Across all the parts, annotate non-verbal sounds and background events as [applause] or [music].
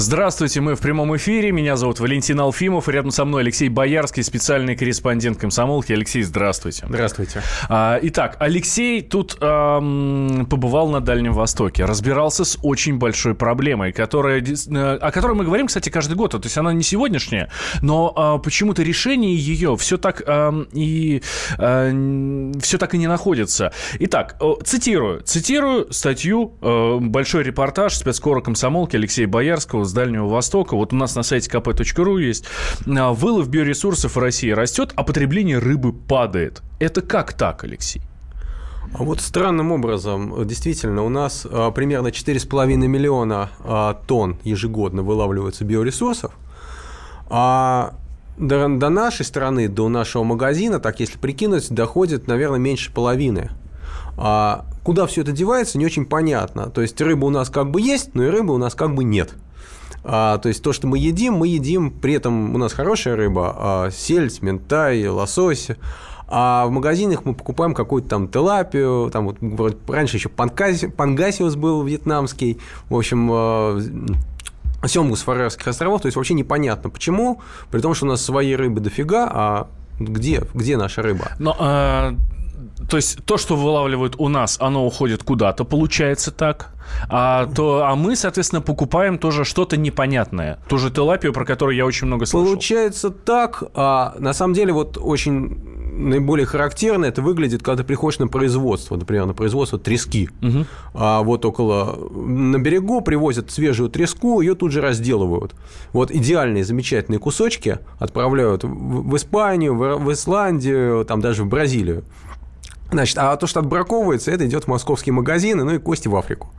Здравствуйте, мы в прямом эфире. Меня зовут Валентин Алфимов. И рядом со мной Алексей Боярский, специальный корреспондент комсомолки. Алексей, здравствуйте. Здравствуйте. А, итак, Алексей тут эм, побывал на Дальнем Востоке, разбирался с очень большой проблемой, которая, э, о которой мы говорим, кстати, каждый год. То есть она не сегодняшняя, но э, почему-то решение ее все так э, и э, все так и не находится. Итак, цитирую, цитирую статью, э, большой репортаж спецкора комсомолки Алексея Боярского с Дальнего Востока. Вот у нас на сайте kp.ru есть. А, вылов биоресурсов в России растет, а потребление рыбы падает. Это как так, Алексей? А вот странным образом, действительно, у нас а, примерно 4,5 миллиона а, тонн ежегодно вылавливается биоресурсов, а до, до нашей страны, до нашего магазина, так если прикинуть, доходит, наверное, меньше половины. А куда все это девается, не очень понятно. То есть рыба у нас как бы есть, но и рыбы у нас как бы нет. А, то есть то, что мы едим, мы едим, при этом у нас хорошая рыба, а, сельдь, ментай, лосось. А в магазинах мы покупаем какую-то там телапию, там вот раньше еще пангаси, пангасиус был вьетнамский, в общем, а, семгу с Фарерских островов, то есть вообще непонятно, почему, при том, что у нас своей рыбы дофига, а где, где наша рыба? Но, э, то есть то, что вылавливают у нас, оно уходит куда-то, получается так. А, то, а мы, соответственно, покупаем тоже что-то непонятное. Ту же телапию, про которую я очень много слышал. Получается так. А на самом деле вот очень наиболее характерно это выглядит, когда ты приходишь на производство, например, на производство трески. Угу. А вот около на берегу привозят свежую треску, ее тут же разделывают. Вот идеальные, замечательные кусочки отправляют в Испанию, в Исландию, там даже в Бразилию. Значит, а то, что отбраковывается, это идет в московские магазины, ну и кости в Африку.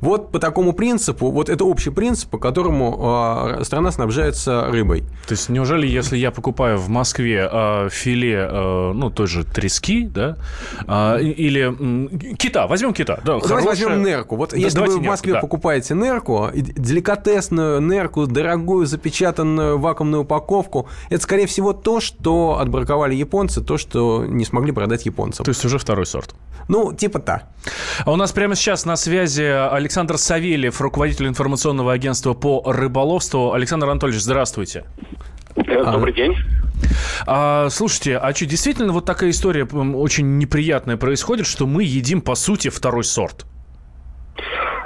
Вот по такому принципу, вот это общий принцип, по которому э, страна снабжается рыбой. То есть, неужели, если я покупаю в Москве э, филе, э, ну, той же трески, да, э, или э, кита, возьмем кита, да, Давайте хорошая... возьмем нерку. Вот да, если вы в Москве нерку, да. покупаете нерку, деликатесную нерку, дорогую запечатанную вакуумную упаковку, это, скорее всего, то, что отбраковали японцы, то, что не смогли продать японцам. То есть уже второй сорт. Ну, типа та. А у нас прямо сейчас на связи Александр Савельев, руководитель информационного агентства по рыболовству. Александр Анатольевич, здравствуйте. Добрый день. А, слушайте, а что, действительно вот такая история очень неприятная происходит, что мы едим, по сути, второй сорт?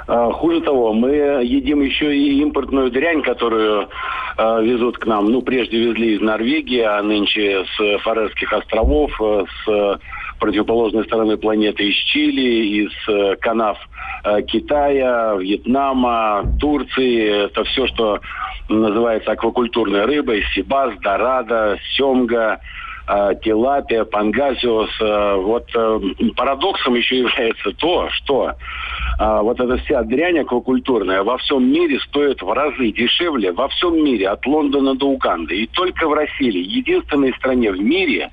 А, хуже того, мы едим еще и импортную дрянь, которую э, везут к нам. Ну, прежде везли из Норвегии, а нынче с Фарерских островов, э, с противоположной стороны планеты из Чили, из э, канав э, Китая, Вьетнама, Турции. Это все, что называется аквакультурной рыбой. Сибас, Дорадо, Семга, э, тилапия, пангазиус. Вот парадоксом еще является то, что а, вот эта вся дрянь аквакультурная во всем мире стоит в разы дешевле, во всем мире, от Лондона до Уганды. И только в России, единственной стране в мире,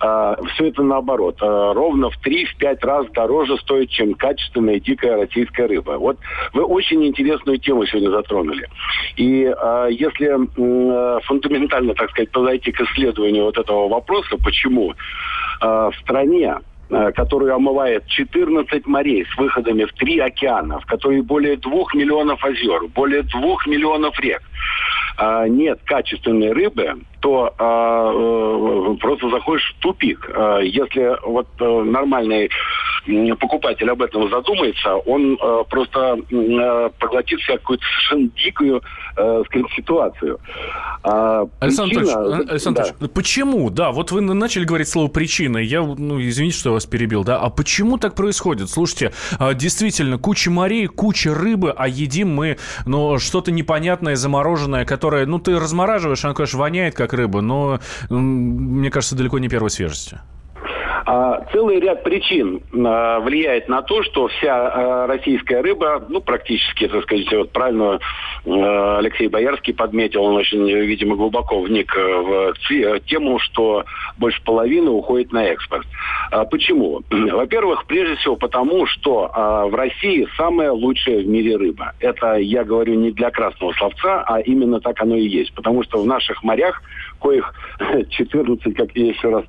а, все это наоборот. А, ровно в 3-5 раз дороже стоит, чем качественная дикая российская рыба. Вот вы очень интересную тему сегодня затронули. И а, если а, фундаментально, так сказать, подойти к исследованию вот этого вопроса, почему а, в стране Э, которую омывает 14 морей с выходами в три океана, в которой более двух миллионов озер, более двух миллионов рек, а, нет качественной рыбы, то а, э, просто заходишь в тупик. А, если вот э, нормальный покупатель об этом задумается, он э, просто э, поглотит себя какую-то совершенно дикую скажем, ситуацию. А, Александр причина... Анатольевич, Александр да. почему? Да, вот вы начали говорить слово причина. Я, ну, извините, что я вас перебил, да. А почему так происходит? Слушайте, а, действительно, куча морей, куча рыбы, а едим мы, ну, что-то непонятное, замороженное, которое, ну, ты размораживаешь, оно, конечно, воняет, как рыба, но, мне кажется, далеко не первой свежести. А, целый ряд причин а, влияет на то, что вся а, российская рыба, ну, практически, так сказать, вот правильно Алексей Боярский подметил, он очень, видимо, глубоко вник в тему, что больше половины уходит на экспорт. Почему? [clears throat] Во-первых, прежде всего потому, что в России самая лучшая в мире рыба. Это я говорю не для красного словца, а именно так оно и есть. Потому что в наших морях коих [laughs] 14, как я еще раз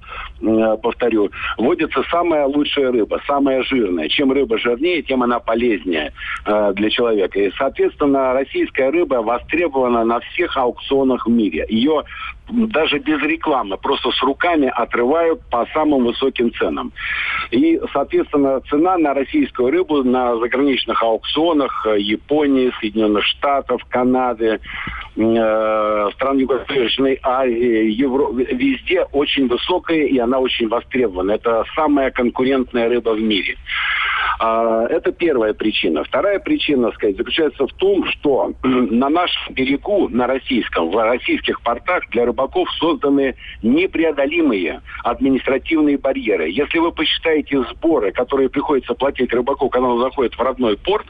повторю, водится самая лучшая рыба, самая жирная. Чем рыба жирнее, тем она полезнее э, для человека. И, соответственно, российская рыба востребована на всех аукционах в мире. Ее даже без рекламы, просто с руками отрывают по самым высоким ценам. И, соответственно, цена на российскую рыбу на заграничных аукционах э, Японии, Соединенных Штатов, Канады, э, стран Юго-Восточной Азии, Евро... везде очень высокая, и она очень востребована. Это самая конкурентная рыба в мире. А, это первая причина. Вторая причина, сказать, заключается в том, что [clears throat] на нашем берегу, на российском, в российских портах для рыбаков созданы непреодолимые административные барьеры. Если вы посчитаете сборы, которые приходится платить рыбаку, когда он заходит в родной порт,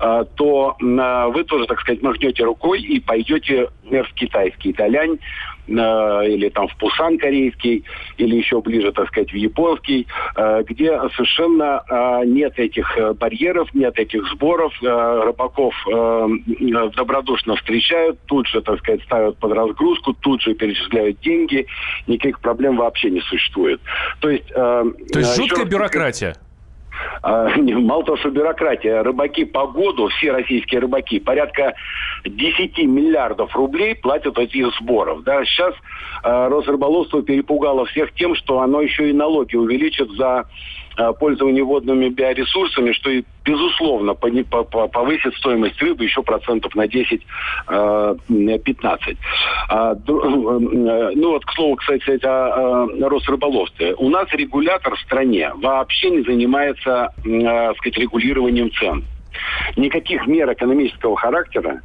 а, то а, вы тоже, так сказать, махнете рукой и пойдете, в китайский Талянь, или там в Пусан корейский, или еще ближе, так сказать, в японский, а, где совершенно нет этих э, барьеров, нет этих сборов, рыбаков добродушно встречают, тут же, так сказать, ставят под разгрузку, тут же перечисляют деньги, никаких проблем вообще не существует. То есть... То есть жуткая бюрократия? А, [laughs] мало того, что бюрократия, рыбаки по году, все российские рыбаки, порядка 10 миллиардов рублей платят этих сборов. Да? Сейчас э, Росрыболовство перепугало всех тем, что оно еще и налоги увеличит за Э, пользование водными биоресурсами, что и, безусловно, повысит стоимость рыбы еще процентов на 10-15. Э, а, э, ну вот, к слову, кстати, о Росрыболовстве. У нас регулятор в стране вообще не занимается, сказать, регулированием цен. Никаких мер экономического характера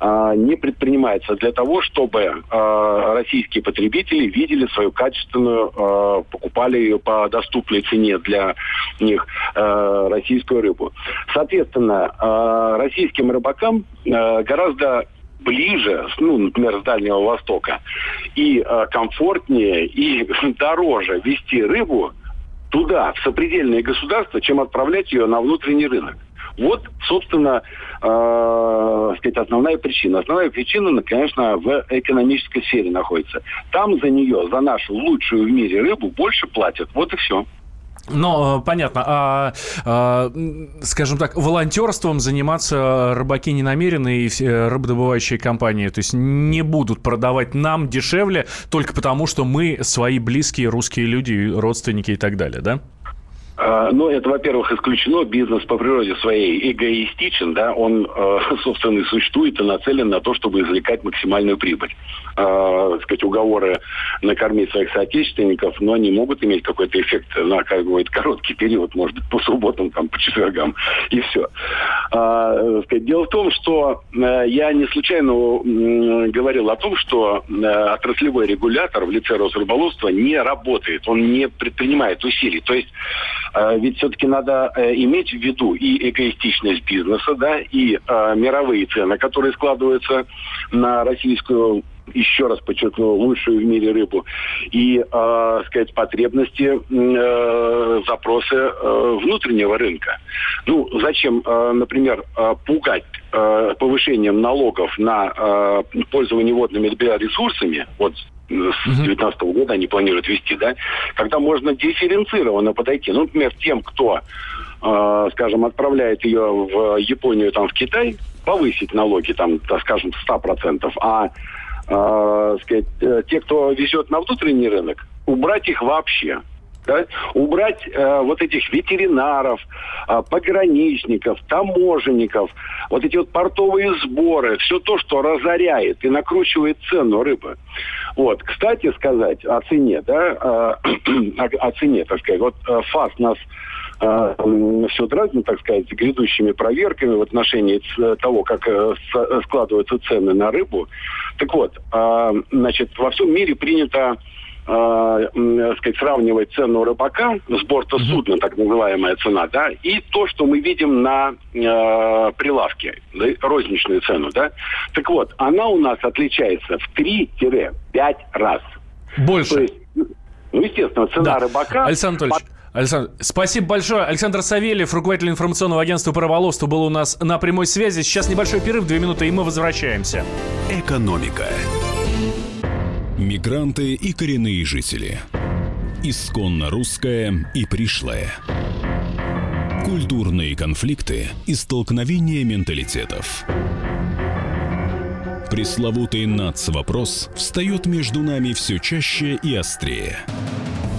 а, не предпринимается для того, чтобы а, российские потребители видели свою качественную, а, покупали ее по доступной цене для них российскую рыбу. Соответственно, российским рыбакам гораздо ближе, ну, например, с Дальнего Востока, и комфортнее, и [laughs] дороже вести рыбу туда, в сопредельные государства, чем отправлять ее на внутренний рынок. Вот, собственно, э, сказать, основная причина. Основная причина, конечно, в экономической сфере находится. Там за нее, за нашу лучшую в мире рыбу больше платят. Вот и все. Но э, понятно, а, а, скажем так, волонтерством заниматься рыбаки не намерены и рыбодобывающие компании, то есть не будут продавать нам дешевле только потому, что мы свои близкие русские люди, родственники и так далее, да? А, ну, это, во-первых, исключено. Бизнес по природе своей эгоистичен, да, он, э, [laughs] собственно, и существует и нацелен на то, чтобы извлекать максимальную прибыль. Э, сказать, уговоры накормить своих соотечественников, но они могут иметь какой-то эффект на какой-то короткий период, может быть, по субботам, там, по четвергам, и все. Э, сказать, дело в том, что э, я не случайно говорил о том, что э, отраслевой регулятор в лице Росрыболовства не работает, он не предпринимает усилий. То есть ведь все-таки надо э, иметь в виду и эгоистичность бизнеса, да, и э, мировые цены, которые складываются на российскую еще раз подчеркну, лучшую в мире рыбу, и, э, сказать, потребности, э, запросы э, внутреннего рынка. Ну, зачем, э, например, э, пугать э, повышением налогов на э, пользование водными биоресурсами, вот с 2019 года они планируют вести, да, когда можно дифференцированно подойти. Ну, например, тем, кто, э, скажем, отправляет ее в Японию, там, в Китай, повысить налоги, там, так скажем, 100%, а э, сказать, те, кто везет на внутренний рынок, убрать их вообще. Да, убрать э, вот этих ветеринаров, э, пограничников, таможенников, вот эти вот портовые сборы, все то, что разоряет и накручивает цену рыбы. Вот, кстати сказать о цене, да, э, [clears throat] о, о цене, так сказать, вот э, ФАС нас все дразнит, так сказать, грядущими проверками в отношении того, как э, складываются цены на рыбу. Так вот, э, значит, во всем мире принято э, сказать, сравнивать цену рыбака с борта судна, так называемая цена, да, и то, что мы видим на э, прилавке, да, розничную цену, да. Так вот, она у нас отличается в 3-5 раз. Больше. То есть, ну, естественно, цена да. рыбака... Александр Анатольевич, Александр, спасибо большое. Александр Савельев, руководитель информационного агентства по рыболовству, был у нас на прямой связи. Сейчас небольшой перерыв, две минуты, и мы возвращаемся. Экономика. Мигранты и коренные жители. Исконно русская и пришлая. Культурные конфликты и столкновения менталитетов. Пресловутый НАЦ-вопрос встает между нами все чаще и острее.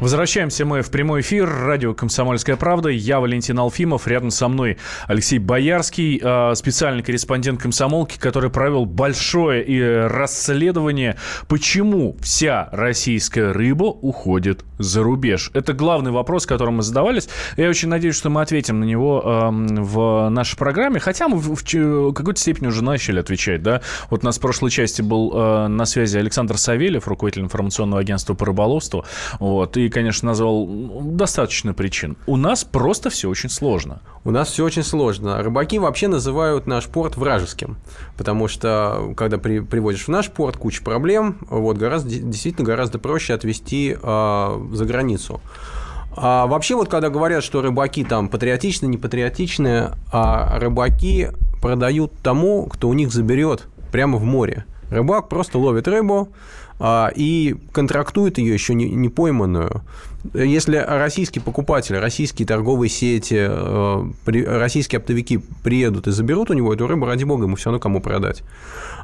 Возвращаемся мы в прямой эфир. Радио «Комсомольская правда». Я Валентин Алфимов. Рядом со мной Алексей Боярский, а, специальный корреспондент комсомолки, который провел большое э, расследование, почему вся российская рыба уходит за рубеж. Это главный вопрос, который мы задавались. Я очень надеюсь, что мы ответим на него в нашей программе. Хотя мы в какой-то степени уже начали отвечать. Да? Вот у нас в прошлой части был э, на связи Александр Савельев, руководитель информационного агентства по рыболовству. Вот, и конечно, назвал достаточно причин. У нас просто все очень сложно. У нас все очень сложно. Рыбаки вообще называют наш порт вражеским, потому что когда при, привозишь в наш порт, куча проблем, вот гораздо, действительно гораздо проще отвезти э, за границу. А вообще вот когда говорят, что рыбаки там патриотичны, не патриотичны, а рыбаки продают тому, кто у них заберет прямо в море. Рыбак просто ловит рыбу, и контрактует ее еще не, не пойманную. Если российский покупатель, российские торговые сети, э, российские оптовики приедут и заберут у него эту рыбу, ради бога, ему все равно кому продать.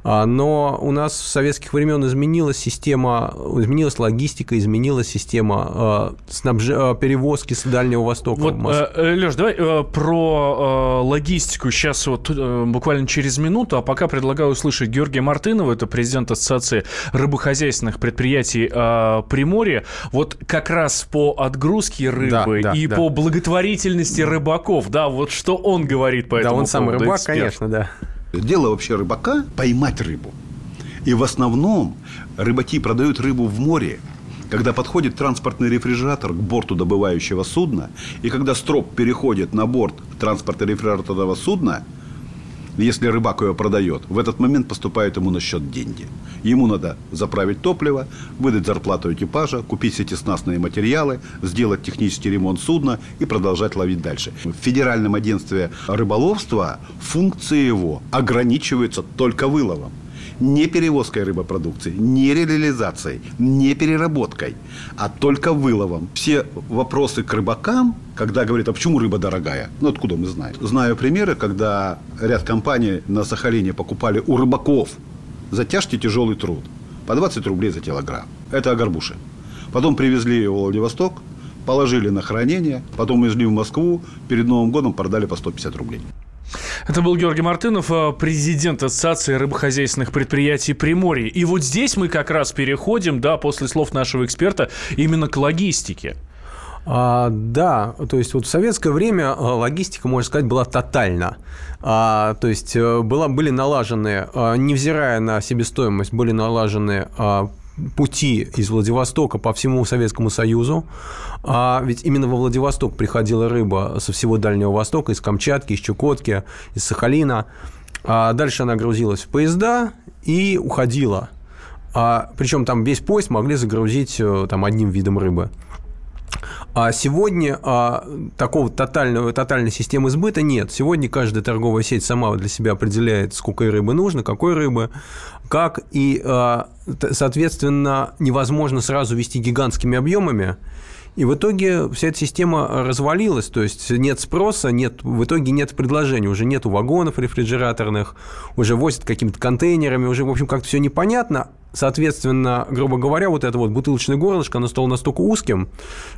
А, но у нас с советских времен изменилась система, изменилась логистика, изменилась система э, снабж... Э, перевозки с Дальнего Востока. Вот, Леш, давай про логистику сейчас вот буквально через минуту, а пока предлагаю услышать Георгия Мартынова, это президент Ассоциации рыбохозяйственных предприятий Приморья. Вот как раз по отгрузке рыбы да, да, и да. по благотворительности рыбаков, да, вот что он говорит по этому Да, он сам рыбак, эксперт. конечно, да. Дело вообще рыбака – поймать рыбу. И в основном рыбаки продают рыбу в море, когда подходит транспортный рефрижератор к борту добывающего судна, и когда строп переходит на борт транспортно-рефрижераторного судна – если рыбак ее продает, в этот момент поступают ему на счет деньги. Ему надо заправить топливо, выдать зарплату экипажа, купить эти снастные материалы, сделать технический ремонт судна и продолжать ловить дальше. В Федеральном агентстве рыболовства функции его ограничиваются только выловом не перевозкой рыбопродукции, не реализацией, не переработкой, а только выловом. Все вопросы к рыбакам, когда говорят, а почему рыба дорогая? Ну, откуда мы знаем? Знаю примеры, когда ряд компаний на Сахалине покупали у рыбаков за тяжкий тяжелый труд по 20 рублей за килограмм. Это агорбуши. Потом привезли его в Владивосток, положили на хранение, потом везли в Москву, перед Новым годом продали по 150 рублей. Это был Георгий Мартынов, э, президент Ассоциации рыбохозяйственных предприятий Приморья. И вот здесь мы как раз переходим, да, после слов нашего эксперта, именно к логистике. А, да, то есть вот в советское время э, логистика, можно сказать, была тотальна. А, то есть э, была, были налажены, невзирая на себестоимость, были налажены а, пути из Владивостока по всему Советскому Союзу. А ведь именно во Владивосток приходила рыба со всего Дальнего Востока, из Камчатки, из Чукотки, из Сахалина. А дальше она грузилась в поезда и уходила. А, причем там весь поезд могли загрузить э, там, одним видом рыбы. А сегодня а, такого тотального, тотальной системы сбыта нет. Сегодня каждая торговая сеть сама для себя определяет, сколько рыбы нужно, какой рыбы, как, и, а, соответственно, невозможно сразу вести гигантскими объемами. И в итоге вся эта система развалилась, то есть нет спроса, нет, в итоге нет предложений, уже нет вагонов рефрижераторных, уже возят какими-то контейнерами, уже, в общем, как-то все непонятно, Соответственно, грубо говоря, вот это вот бутылочное горлышко, оно стало настолько узким,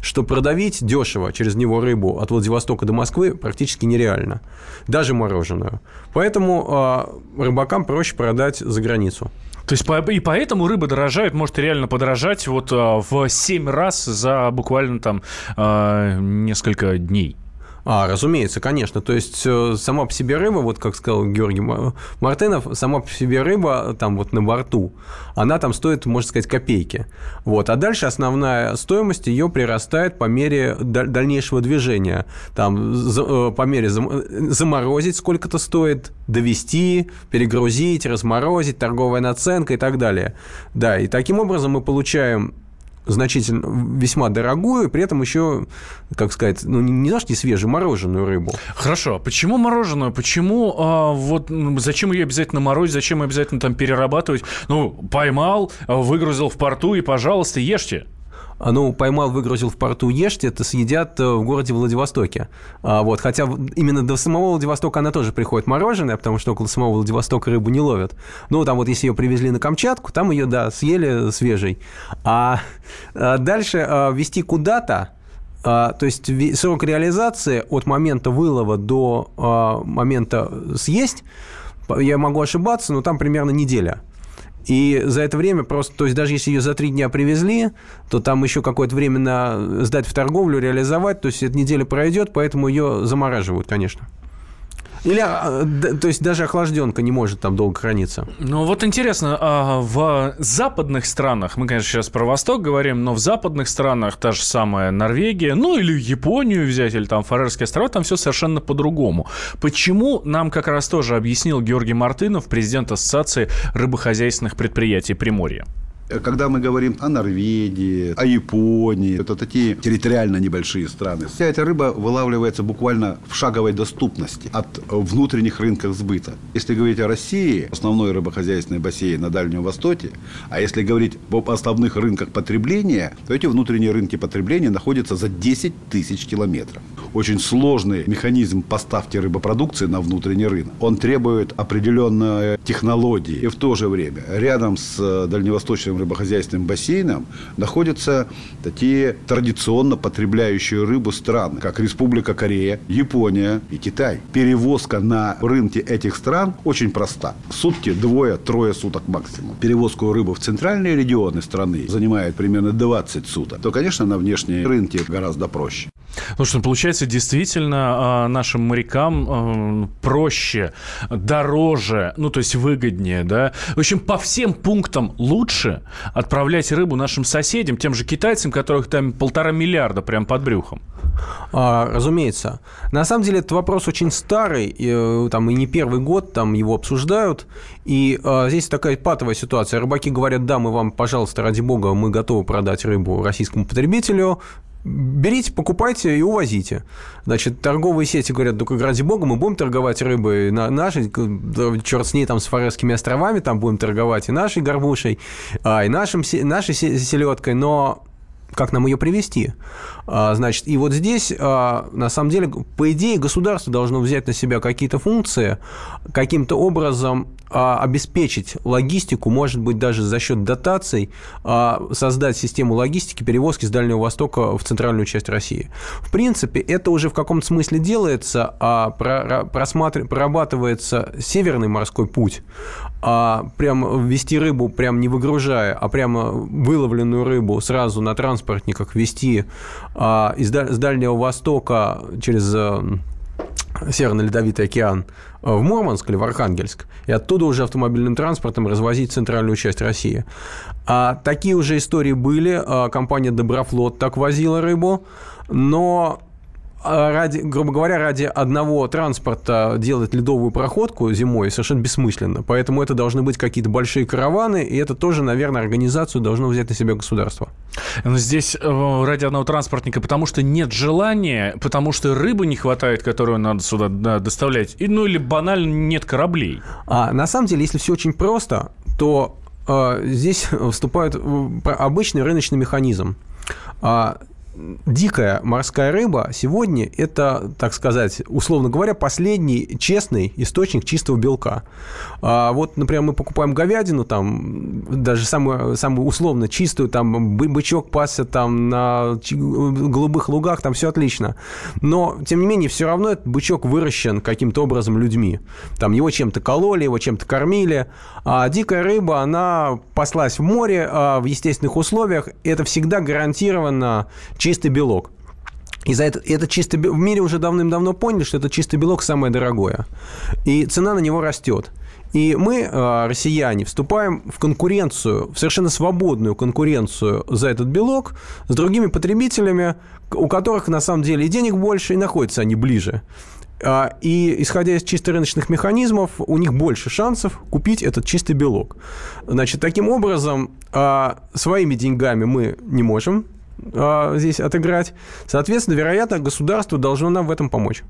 что продавить дешево через него рыбу от Владивостока до Москвы практически нереально. Даже мороженую. Поэтому э, рыбакам проще продать за границу. То есть и поэтому рыба дорожает, может реально подорожать вот а, в 7 раз за буквально там а, несколько дней. А, разумеется, конечно. То есть э, сама по себе рыба, вот как сказал Георгий Мартынов, сама по себе рыба там вот на борту, она там стоит, можно сказать, копейки. Вот. А дальше основная стоимость ее прирастает по мере дальнейшего движения. Там э, по мере заморозить сколько-то стоит, довести, перегрузить, разморозить, торговая наценка и так далее. Да, и таким образом мы получаем значительно, весьма дорогую, при этом еще, как сказать, ну, не, не знаешь, не свежую, мороженую рыбу. Хорошо. Почему мороженую? Почему а, вот зачем ее обязательно морозить? Зачем обязательно там перерабатывать? Ну, поймал, выгрузил в порту и, пожалуйста, ешьте. А, ну, поймал, выгрузил в порту, ешьте, это съедят э, в городе Владивостоке. А, вот, хотя именно до самого Владивостока она тоже приходит мороженое, потому что около самого Владивостока рыбу не ловят. Ну, там вот если ее привезли на Камчатку, там ее, да, съели свежей. А, а дальше везти куда-то, то есть срок реализации от момента вылова до момента съесть, я могу ошибаться, но там примерно неделя. И за это время просто, то есть даже если ее за три дня привезли, то там еще какое-то время на сдать в торговлю, реализовать, то есть эта неделя пройдет, поэтому ее замораживают, конечно. Или, а, то есть даже охлажденка не может там долго храниться. Ну вот интересно, а в западных странах, мы, конечно, сейчас про Восток говорим, но в западных странах та же самая Норвегия, ну или Японию взять, или там Фарерские острова, там все совершенно по-другому. Почему нам как раз тоже объяснил Георгий Мартынов, президент Ассоциации рыбохозяйственных предприятий Приморья? Когда мы говорим о Норвегии, о Японии, это такие территориально небольшие страны. Вся эта рыба вылавливается буквально в шаговой доступности от внутренних рынков сбыта. Если говорить о России, основной рыбохозяйственный бассейн на Дальнем Востоке, а если говорить об основных рынках потребления, то эти внутренние рынки потребления находятся за 10 тысяч километров. Очень сложный механизм поставки рыбопродукции на внутренний рынок. Он требует определенной технологии. И в то же время рядом с дальневосточным нашим рыбохозяйственным бассейном находятся такие традиционно потребляющие рыбу страны, как Республика Корея, Япония и Китай. Перевозка на рынке этих стран очень проста. Сутки, двое-трое суток максимум. Перевозку рыбы в центральные регионы страны занимает примерно 20 суток. То, конечно, на внешние рынки гораздо проще. Ну что, получается, действительно а, нашим морякам а, проще, дороже, ну то есть выгоднее, да? В общем, по всем пунктам лучше отправлять рыбу нашим соседям, тем же китайцам, которых там полтора миллиарда прям под брюхом. А, разумеется. На самом деле, этот вопрос очень старый, и, э, там, и не первый год там его обсуждают. И а, здесь такая патовая ситуация. Рыбаки говорят, да, мы вам, пожалуйста, ради бога, мы готовы продать рыбу российскому потребителю, берите, покупайте и увозите. Значит, торговые сети говорят, только ради бога, мы будем торговать рыбой на нашей, черт с ней, там, с Фарерскими островами, там будем торговать и нашей горбушей, а, и нашим, нашей селедкой, но как нам ее привести? А, значит, и вот здесь, а, на самом деле, по идее, государство должно взять на себя какие-то функции, каким-то образом обеспечить логистику, может быть, даже за счет дотаций, создать систему логистики перевозки с Дальнего Востока в центральную часть России. В принципе, это уже в каком-то смысле делается, а прорабатывается северный морской путь, а прям вести рыбу, прям не выгружая, а прямо выловленную рыбу сразу на транспортниках вести а, из, с Дальнего Востока через э, Северный Ледовитый океан в Мурманск или в Архангельск, и оттуда уже автомобильным транспортом развозить центральную часть России. А такие уже истории были. А, компания Доброфлот так возила рыбу, но ради, грубо говоря, ради одного транспорта делать ледовую проходку зимой совершенно бессмысленно. Поэтому это должны быть какие-то большие караваны, и это тоже, наверное, организацию должно взять на себя государство. Но здесь э, ради одного транспортника, потому что нет желания, потому что рыбы не хватает, которую надо сюда доставлять, и, ну или банально нет кораблей. А на самом деле, если все очень просто, то э, здесь вступает обычный рыночный механизм. Дикая морская рыба сегодня это, так сказать, условно говоря, последний честный источник чистого белка. А вот, например, мы покупаем говядину, там, даже самую, самую условно чистую, там, бычок пасся там на голубых лугах, там все отлично. Но, тем не менее, все равно этот бычок выращен каким-то образом людьми. Там его чем-то кололи, его чем-то кормили. А дикая рыба, она паслась в море а в естественных условиях. Это всегда гарантированно чистый белок. И за это, это чисто в мире уже давным-давно поняли, что это чистый белок самое дорогое. И цена на него растет. И мы, э, россияне, вступаем в конкуренцию, в совершенно свободную конкуренцию за этот белок с другими потребителями, у которых на самом деле и денег больше, и находятся они ближе. А, и исходя из чисто рыночных механизмов, у них больше шансов купить этот чистый белок. Значит, таким образом, а, своими деньгами мы не можем а, здесь отыграть. Соответственно, вероятно, государство должно нам в этом помочь.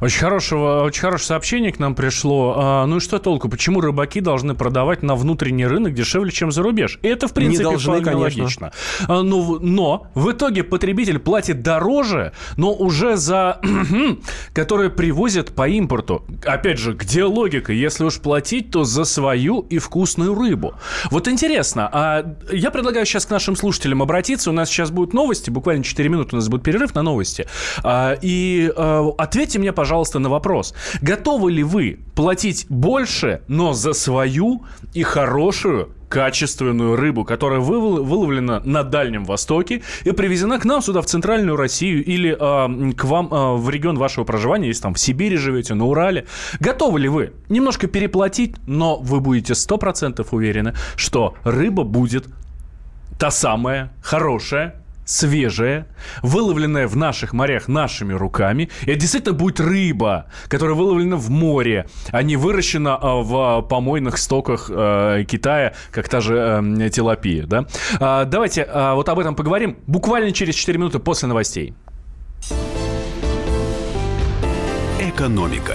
Очень, хорошего, очень хорошее сообщение к нам пришло. А, ну и что толку? Почему рыбаки должны продавать на внутренний рынок дешевле, чем за рубеж? Это, в принципе, Не должны, конечно. логично. А, но, но в итоге потребитель платит дороже, но уже за... [clears throat] которые привозят по импорту. Опять же, где логика? Если уж платить, то за свою и вкусную рыбу. Вот интересно, а я предлагаю сейчас к нашим слушателям обратиться. У нас сейчас будет будут новости, буквально 4 минуты у нас будет перерыв на новости. А, и а, ответьте мне, пожалуйста, на вопрос. Готовы ли вы платить больше, но за свою и хорошую качественную рыбу, которая выловлена на Дальнем Востоке и привезена к нам сюда, в Центральную Россию или э, к вам э, в регион вашего проживания, если там в Сибири живете, на Урале. Готовы ли вы немножко переплатить, но вы будете 100% уверены, что рыба будет та самая, хорошая, свежая, выловленная в наших морях нашими руками. И это действительно будет рыба, которая выловлена в море, а не выращена а, в помойных стоках э, Китая, как та же э, тилапия. Да? А, давайте а, вот об этом поговорим буквально через 4 минуты после новостей. Экономика.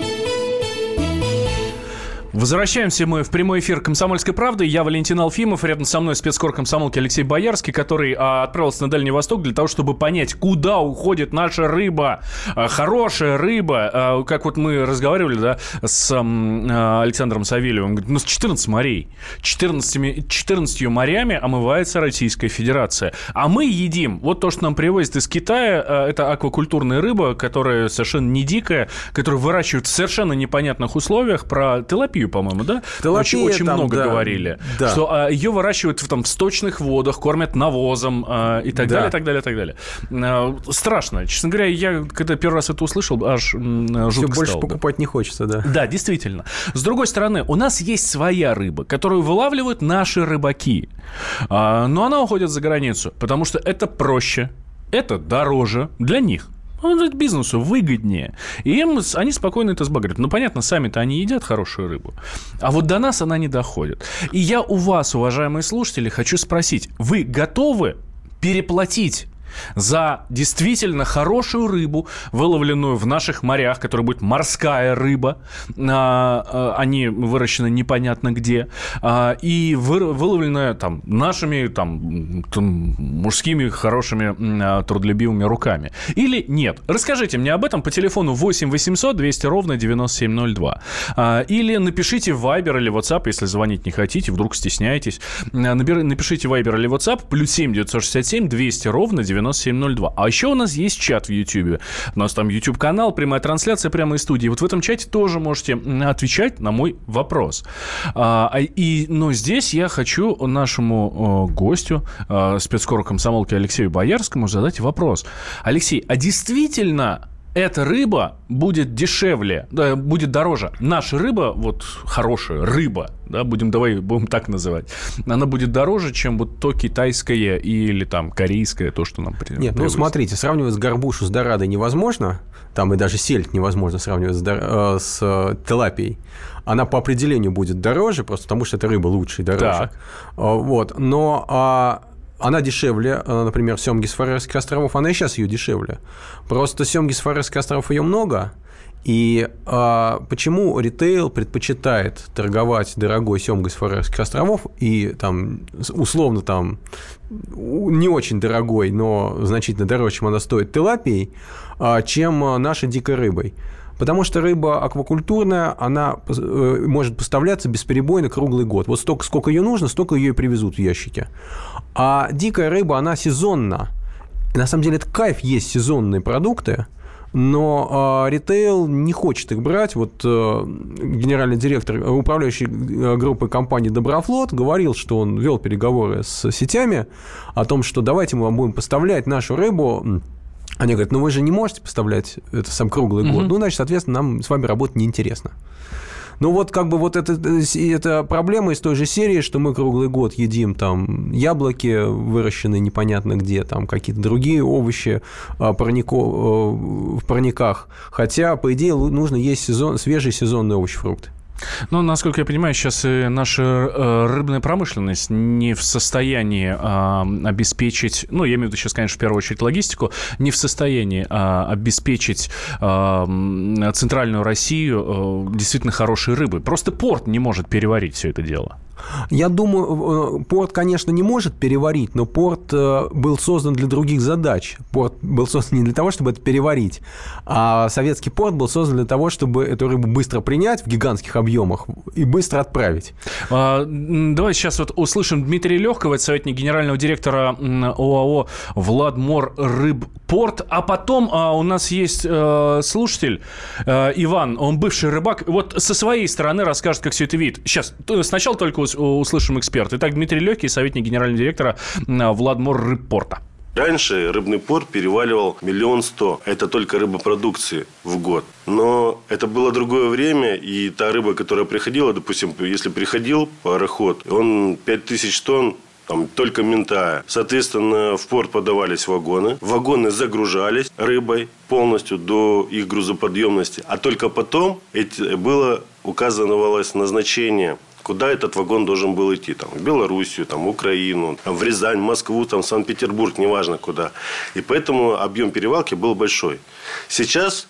Возвращаемся мы в прямой эфир «Комсомольской правды». Я Валентин Алфимов, рядом со мной спецкор комсомолки Алексей Боярский, который а, отправился на Дальний Восток для того, чтобы понять, куда уходит наша рыба, а, хорошая рыба. А, как вот мы разговаривали да, с а, Александром Савельевым, он говорит, ну, с 14 морей. 14, 14 морями омывается Российская Федерация. А мы едим вот то, что нам привозят из Китая, а, это аквакультурная рыба, которая совершенно не дикая, которую выращивают в совершенно непонятных условиях, про тилапию, по-моему, да? Очень, очень там, много да, говорили. Да. Что а, ее выращивают в, там, в сточных водах, кормят навозом а, и так да. далее, так далее, так далее. А, страшно. Честно говоря, я когда первый раз это услышал, аж жутко Все больше стало, покупать да. не хочется, да. Да, действительно. С другой стороны, у нас есть своя рыба, которую вылавливают наши рыбаки. А, но она уходит за границу, потому что это проще, это дороже для них. Ну, это бизнесу выгоднее. И им, они спокойно это сбагрят. Ну, понятно, сами-то они едят хорошую рыбу. А вот до нас она не доходит. И я у вас, уважаемые слушатели, хочу спросить. Вы готовы переплатить за действительно хорошую рыбу, выловленную в наших морях, которая будет морская рыба, а, а, они выращены непонятно где, а, и выловленная там нашими там, мужскими хорошими трудолюбивыми руками. Или нет? Расскажите мне об этом по телефону 8 800 200 ровно 9702. Или напишите в Viber или WhatsApp, если звонить не хотите, вдруг стесняетесь. Напишите Viber или WhatsApp, плюс 7 967 200 ровно 9702. 9702. А еще у нас есть чат в YouTube. У нас там YouTube-канал, прямая трансляция прямо из студии. Вот в этом чате тоже можете отвечать на мой вопрос. А, а и, но здесь я хочу нашему гостю, а, спецкору комсомолки Алексею Боярскому задать вопрос. Алексей, а действительно эта рыба будет дешевле, да, будет дороже. Наша рыба, вот хорошая рыба, да, будем давай будем так называть, она будет дороже, чем вот то китайское или там корейское, то, что нам при... Нет, ну смотрите, сравнивать с горбушу с дорадой невозможно, там и даже сельдь невозможно сравнивать с, дор... э, с э, телапией. Она по определению будет дороже, просто потому что эта рыба лучше и дороже. Так. Вот, но а, она дешевле, э, например, семги с Фарерских островов, она и сейчас ее дешевле. Просто семги с Фарерских островов ее много, и а, почему ритейл предпочитает торговать дорогой семгой с Фарерских островов и там условно там не очень дорогой, но значительно дороже, чем она стоит, тилапией, а, чем нашей дикой рыбой? Потому что рыба аквакультурная, она э, может поставляться бесперебойно круглый год. Вот столько, сколько ее нужно, столько ее и привезут в ящике. А дикая рыба, она сезонна. И на самом деле это кайф есть сезонные продукты, но э, ритейл не хочет их брать. Вот э, генеральный директор управляющей э, группы компании «Доброфлот» говорил, что он вел переговоры с сетями о том, что давайте мы вам будем поставлять нашу рыбу они говорят, ну вы же не можете поставлять это сам круглый год. Ну, значит, соответственно, нам с вами работать неинтересно. Ну вот как бы вот это, это проблема из той же серии, что мы круглый год едим там яблоки, выращенные непонятно где, там какие-то другие овощи а, парнико, а, в парниках. Хотя, по идее, нужно есть сезон, свежие сезонные овощи, фрукты. Ну, насколько я понимаю, сейчас и наша э, рыбная промышленность не в состоянии э, обеспечить, ну, я имею в виду сейчас, конечно, в первую очередь логистику, не в состоянии э, обеспечить э, центральную Россию э, действительно хорошей рыбой. Просто порт не может переварить все это дело. Я думаю, э, порт, конечно, не может переварить, но порт э, был создан для других задач. Порт был создан не для того, чтобы это переварить, а советский порт был создан для того, чтобы эту рыбу быстро принять в гигантских объемах и быстро отправить. А, давай сейчас вот услышим Дмитрия Легкого, это советник генерального директора ОАО «Владмор Рыбпорт». А потом а, у нас есть э, слушатель Иван, он бывший рыбак. Вот со своей стороны расскажет, как все это видит. Сейчас, сначала только услышим эксперт. Итак, Дмитрий Легкий, советник генерального директора Владмор Рыбпорта. Раньше рыбный порт переваливал миллион сто. Это только рыбопродукции в год. Но это было другое время, и та рыба, которая приходила, допустим, если приходил пароход, он 5000 тонн там только ментая. Соответственно, в порт подавались вагоны. Вагоны загружались рыбой полностью до их грузоподъемности. А только потом эти, было указывалось назначение куда этот вагон должен был идти. Там, в Белоруссию, там, в Украину, там, в Рязань, Москву, там, Санкт-Петербург, неважно куда. И поэтому объем перевалки был большой. Сейчас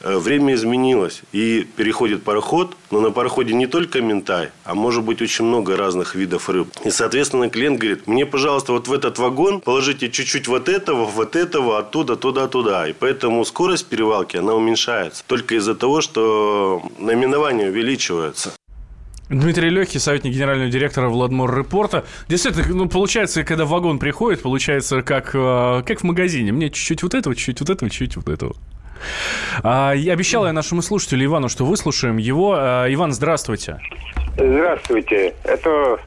э, время изменилось. И переходит пароход, но на пароходе не только ментай, а может быть очень много разных видов рыб. И, соответственно, клиент говорит, мне, пожалуйста, вот в этот вагон положите чуть-чуть вот этого, вот этого, оттуда, туда, туда. И поэтому скорость перевалки, она уменьшается. Только из-за того, что наименование увеличивается. Дмитрий Легкий, советник генерального директора Владмор Репорта. Действительно, ну, получается, когда вагон приходит, получается, как, э, как в магазине. Мне чуть-чуть вот этого, чуть-чуть вот этого, чуть-чуть вот этого. А, я обещал я нашему слушателю Ивану, что выслушаем его. А, Иван, здравствуйте. Здравствуйте. Это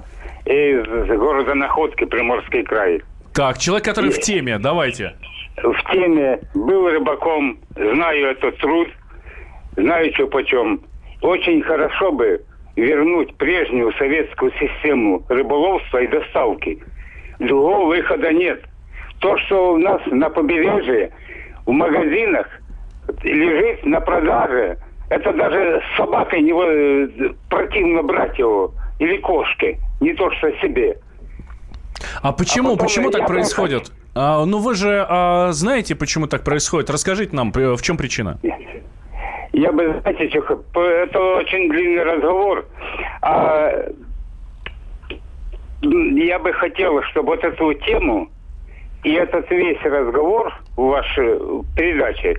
из города Находки, Приморский край. Так, человек, который и... в теме, давайте. В теме. Был рыбаком, знаю этот труд, знаю, что почем. Очень хорошо бы вернуть прежнюю советскую систему рыболовства и доставки. Другого выхода нет. То, что у нас на побережье, в магазинах лежит на продаже, это даже с собакой не противно брать его, или кошке, не то что себе. А почему, а почему так происходит? А, ну вы же а, знаете, почему так происходит? Расскажите нам, в чем причина? Нет. Я бы, знаете, это очень длинный разговор. А я бы хотел, чтобы вот эту тему и этот весь разговор в вашей передаче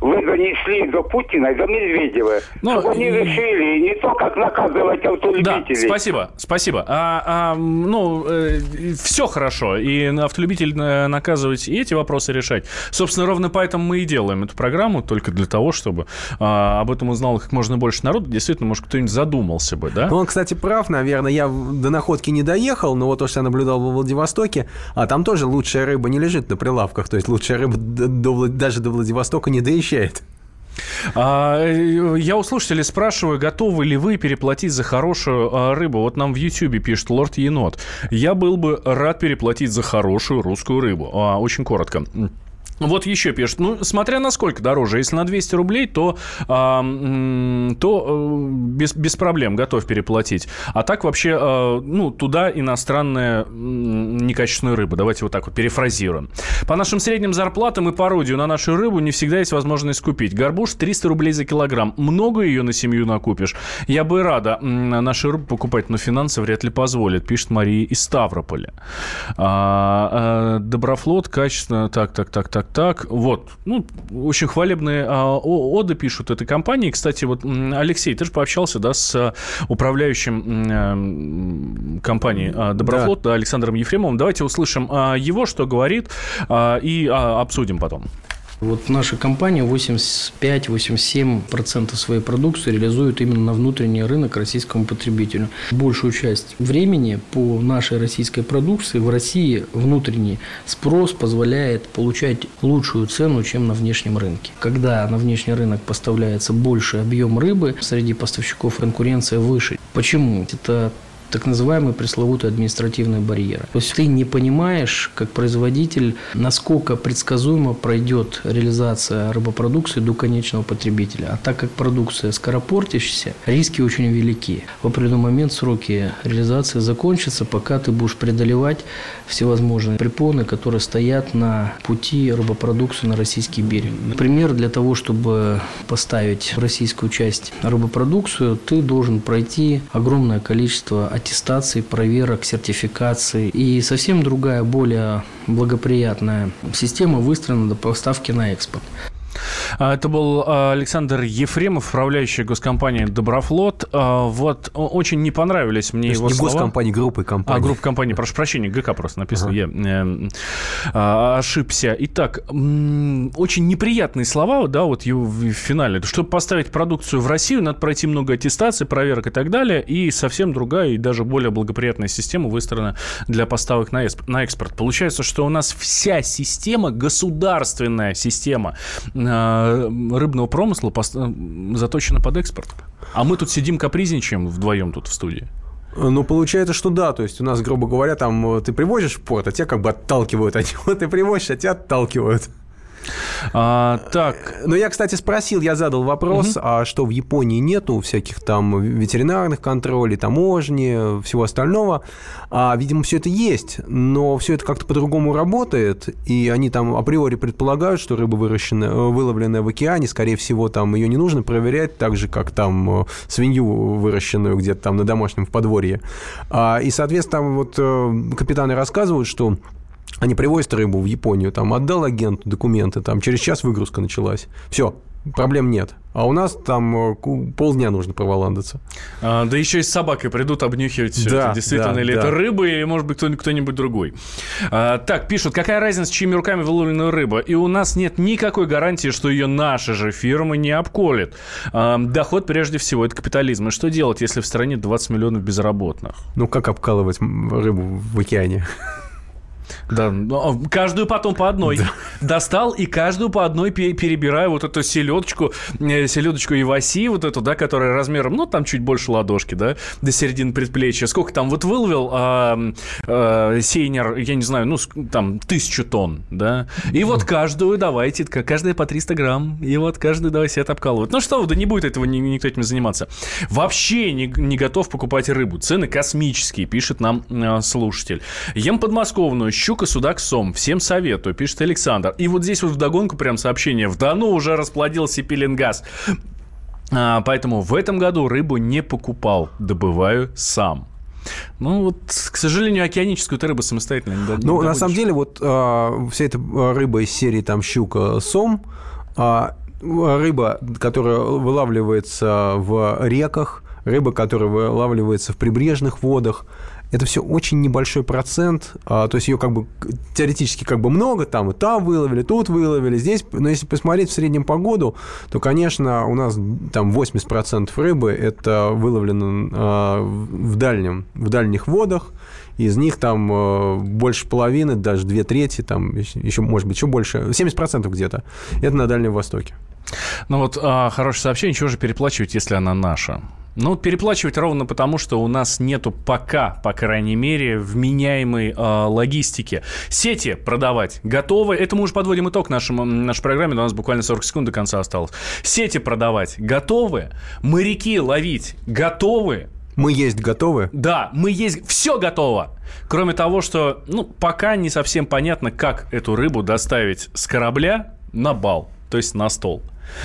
вы донесли до Путина и до Медведева. Ну, чтобы они решили не то, как наказывать автолюбителей. Да, спасибо, спасибо. А, а, ну, э, все хорошо. И автолюбитель наказывать, и эти вопросы решать. Собственно, ровно поэтому мы и делаем эту программу, только для того, чтобы а, об этом узнал как можно больше народу. Действительно, может, кто-нибудь задумался бы, да? Ну, он, кстати, прав, наверное. Я до находки не доехал, но вот то, что я наблюдал во Владивостоке, а там тоже лучшая рыба не лежит на прилавках. То есть лучшая рыба до, даже до Владивостока не доезжает означает? А, я у слушателей спрашиваю, готовы ли вы переплатить за хорошую а, рыбу? Вот нам в Ютьюбе пишет Лорд Енот. Я был бы рад переплатить за хорошую русскую рыбу. А, очень коротко. Вот еще пишет, ну, смотря на сколько дороже. Если на 200 рублей, то, а, то э, без, без проблем готов переплатить. А так вообще, а, ну, туда иностранная некачественная рыба. Давайте вот так вот перефразируем. По нашим средним зарплатам и пародию на нашу рыбу не всегда есть возможность купить. Горбуш 300 рублей за килограмм. Много ее на семью накупишь? Я бы рада нашу рыбу покупать, но финансы вряд ли позволят, пишет Мария из Ставрополя. А, а, Доброфлот, качественно... Так, так, так, так, так. Вот. Ну, очень хвалебные а, оды пишут этой компании. Кстати, вот, Алексей, ты же пообщался, да, с управляющим компанией а, Доброфлот, да. Александром Ефремовым. Давайте услышим а, его, что говорит, а, и а, обсудим потом. Вот наша компания 85-87% своей продукции реализует именно на внутренний рынок российскому потребителю. Большую часть времени по нашей российской продукции в России внутренний спрос позволяет получать лучшую цену, чем на внешнем рынке. Когда на внешний рынок поставляется больше объем рыбы, среди поставщиков конкуренция выше. Почему? Это так называемые пресловутые административные барьеры. То есть ты не понимаешь, как производитель, насколько предсказуемо пройдет реализация рыбопродукции до конечного потребителя. А так как продукция скоропортящаяся, риски очень велики. В определенный момент сроки реализации закончатся, пока ты будешь преодолевать всевозможные препоны, которые стоят на пути рыбопродукции на российский берег. Например, для того, чтобы поставить российскую часть рыбопродукцию, ты должен пройти огромное количество аттестаций, проверок, сертификаций. И совсем другая, более благоприятная система выстроена до поставки на экспорт. А, это был а, Александр Ефремов, управляющий госкомпанией «Доброфлот». А, вот очень не понравились мне его не слова. госкомпании, группы компаний. А, группа компаний, прошу прощения, ГК просто написано, ага. я э, ошибся. Итак, очень неприятные слова, да, вот в финале. Чтобы поставить продукцию в Россию, надо пройти много аттестаций, проверок и так далее, и совсем другая и даже более благоприятная система выстроена для поставок на, на экспорт. Получается, что у нас вся система, государственная система рыбного промысла заточена под экспорт. А мы тут сидим капризничаем вдвоем тут в студии. Ну, получается, что да. То есть у нас, грубо говоря, там ты привозишь в порт, а тебя как бы отталкивают от него. [laughs] Ты привозишь, а тебя отталкивают. А, так. Но я, кстати, спросил, я задал вопрос, угу. а что в Японии нету всяких там ветеринарных контролей, таможни, всего остального. А, видимо, все это есть, но все это как-то по-другому работает, и они там априори предполагают, что рыба выращенная, выловленная в океане, скорее всего, там ее не нужно проверять, так же, как там э, свинью выращенную где-то там на домашнем в подворье. А, и, соответственно, там вот э, капитаны рассказывают, что они привозят рыбу в Японию, там отдал агенту документы, там через час выгрузка началась. Все, проблем нет. А у нас там э, полдня нужно проволандаться. А, да еще и с собакой придут обнюхивать все да, это. Действительно да, ли да. это рыба или, может быть, кто-нибудь другой. А, так, пишут, какая разница, чьими руками выловлена рыба? И у нас нет никакой гарантии, что ее наши же фирмы не обколят. А, доход, прежде всего, это капитализм. И что делать, если в стране 20 миллионов безработных? Ну, как обкалывать рыбу в океане? Да, а, каждую потом по одной. Да. Достал и каждую по одной перебираю вот эту селедочку, э, селедочку Иваси, вот эту, да, которая размером, ну, там чуть больше ладошки, да, до середины предплечья. Сколько там вот выловил а, а, сейнер, я не знаю, ну, там, тысячу тонн, да. И вот каждую давайте, каждая по 300 грамм, и вот каждую давайте это обкалывать. Ну что, да не будет этого никто этим заниматься. Вообще не, не готов покупать рыбу. Цены космические, пишет нам э, слушатель. Ем подмосковную, щука, судак, сом. Всем советую, пишет Александр. И вот здесь вот вдогонку прям сообщение. В Дону уже расплодился пеленгаз. А, поэтому в этом году рыбу не покупал, добываю сам. Ну, вот, к сожалению, океаническую рыбу самостоятельно не Ну, добудешь. на самом деле, вот э, вся эта рыба из серии там щука, сом, э, рыба, которая вылавливается в реках, рыба, которая вылавливается в прибрежных водах, это все очень небольшой процент, а, то есть ее как бы теоретически как бы много, там и там выловили, тут выловили, здесь, но если посмотреть в среднем по году, то, конечно, у нас там 80% рыбы это выловлено а, в дальнем, в дальних водах, из них там э, больше половины, даже две трети, там еще, может быть, еще больше, 70% где-то, это на Дальнем Востоке. Ну вот а, хорошее сообщение, чего же переплачивать, если она наша? Ну, переплачивать ровно потому, что у нас нету пока, по крайней мере, вменяемой э, логистики. Сети продавать готовы. Это мы уже подводим итог нашему, нашей программе, у нас буквально 40 секунд до конца осталось. Сети продавать готовы. Моряки ловить готовы. Мы есть готовы? Да, мы есть, все готово. Кроме того, что, ну, пока не совсем понятно, как эту рыбу доставить с корабля на бал, то есть на стол.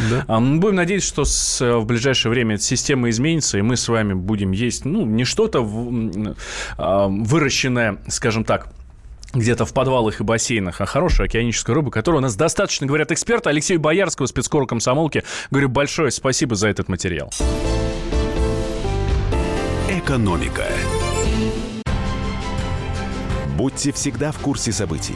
Да. А мы будем надеяться, что с, э, в ближайшее время эта система изменится, и мы с вами будем есть, ну, не что-то а, выращенное, скажем так, где-то в подвалах и бассейнах, а хорошая океаническая рыба, которую у нас достаточно, говорят эксперты. Алексею Боярскому, спецкору комсомолки, говорю большое спасибо за этот материал. Экономика. Будьте всегда в курсе событий.